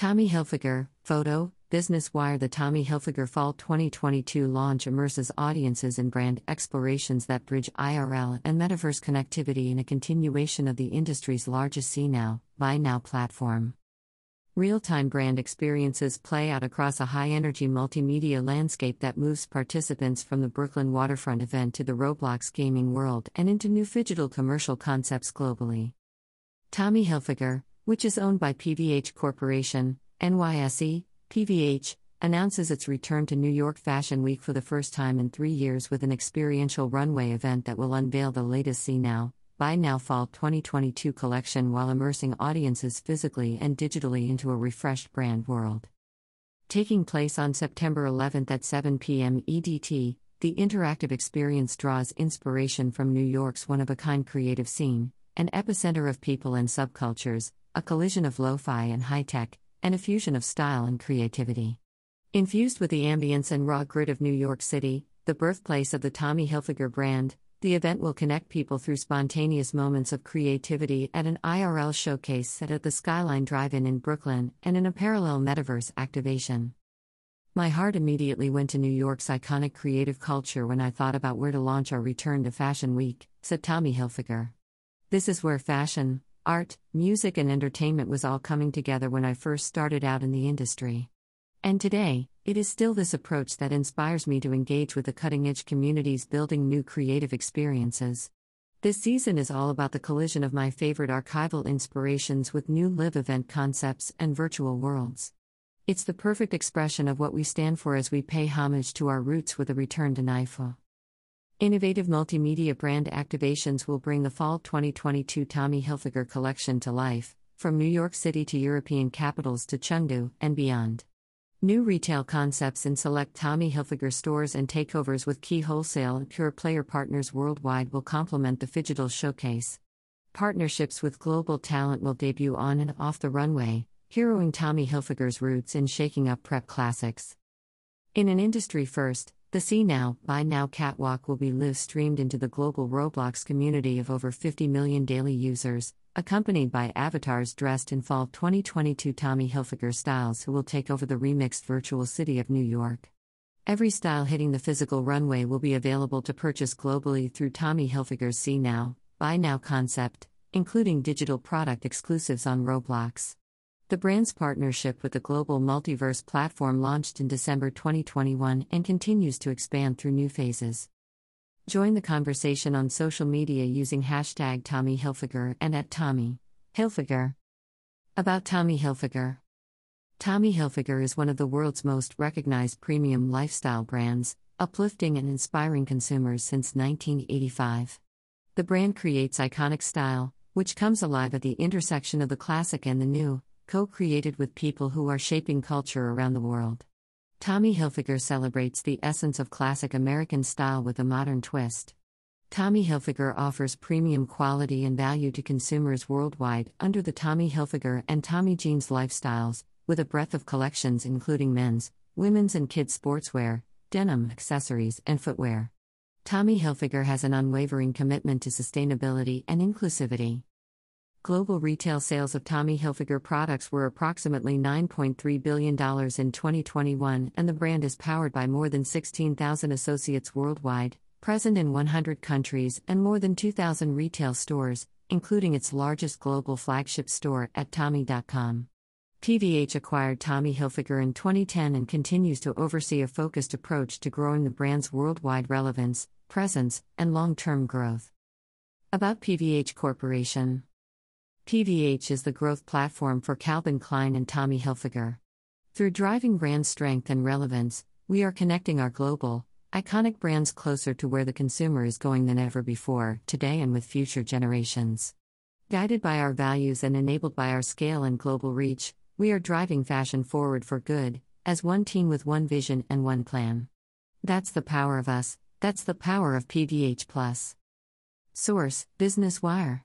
Tommy Hilfiger, photo, Business Wire The Tommy Hilfiger Fall 2022 launch immerses audiences in brand explorations that bridge IRL and metaverse connectivity in a continuation of the industry's largest see now, buy now platform. Real time brand experiences play out across a high energy multimedia landscape that moves participants from the Brooklyn waterfront event to the Roblox gaming world and into new digital commercial concepts globally. Tommy Hilfiger, which is owned by PVH Corporation, NYSE, PVH, announces its return to New York Fashion Week for the first time in three years with an experiential runway event that will unveil the latest See Now, Buy Now Fall 2022 collection while immersing audiences physically and digitally into a refreshed brand world. Taking place on September 11th at 7 p.m. EDT, the interactive experience draws inspiration from New York's one of a kind creative scene, an epicenter of people and subcultures, a collision of lo fi and high tech, and a fusion of style and creativity. Infused with the ambience and raw grit of New York City, the birthplace of the Tommy Hilfiger brand, the event will connect people through spontaneous moments of creativity at an IRL showcase set at the Skyline Drive In in Brooklyn and in a parallel metaverse activation. My heart immediately went to New York's iconic creative culture when I thought about where to launch our return to Fashion Week, said Tommy Hilfiger. This is where fashion, art, music, and entertainment was all coming together when I first started out in the industry. And today, it is still this approach that inspires me to engage with the cutting edge communities building new creative experiences. This season is all about the collision of my favorite archival inspirations with new live event concepts and virtual worlds. It's the perfect expression of what we stand for as we pay homage to our roots with a return to NYFA. Innovative multimedia brand activations will bring the fall 2022 Tommy Hilfiger collection to life, from New York City to European capitals to Chengdu and beyond. New retail concepts in select Tommy Hilfiger stores and takeovers with key wholesale and pure player partners worldwide will complement the Phygital showcase. Partnerships with global talent will debut on and off the runway, heroing Tommy Hilfiger's roots in shaking up prep classics. In an industry first, the See Now, Buy Now catwalk will be live streamed into the global Roblox community of over 50 million daily users, accompanied by avatars dressed in fall 2022 Tommy Hilfiger styles who will take over the remixed virtual city of New York. Every style hitting the physical runway will be available to purchase globally through Tommy Hilfiger's See Now, Buy Now concept, including digital product exclusives on Roblox. The brand's partnership with the global multiverse platform launched in December 2021 and continues to expand through new phases. Join the conversation on social media using hashtag Tommy Hilfiger and at Tommy Hilfiger. About Tommy Hilfiger Tommy Hilfiger is one of the world's most recognized premium lifestyle brands, uplifting and inspiring consumers since 1985. The brand creates iconic style, which comes alive at the intersection of the classic and the new, co created with people who are shaping culture around the world. Tommy Hilfiger celebrates the essence of classic American style with a modern twist. Tommy Hilfiger offers premium quality and value to consumers worldwide under the Tommy Hilfiger and Tommy Jeans lifestyles, with a breadth of collections including men's, women's, and kids' sportswear, denim, accessories, and footwear. Tommy Hilfiger has an unwavering commitment to sustainability and inclusivity. Global retail sales of Tommy Hilfiger products were approximately $9.3 billion in 2021, and the brand is powered by more than 16,000 associates worldwide, present in 100 countries and more than 2,000 retail stores, including its largest global flagship store at Tommy.com. PVH acquired Tommy Hilfiger in 2010 and continues to oversee a focused approach to growing the brand's worldwide relevance, presence, and long term growth. About PVH Corporation PVH is the growth platform for Calvin Klein and Tommy Hilfiger. Through driving brand strength and relevance, we are connecting our global, iconic brands closer to where the consumer is going than ever before, today and with future generations. Guided by our values and enabled by our scale and global reach, we are driving fashion forward for good, as one team with one vision and one plan. That's the power of us, that's the power of PVH. Plus. Source Business Wire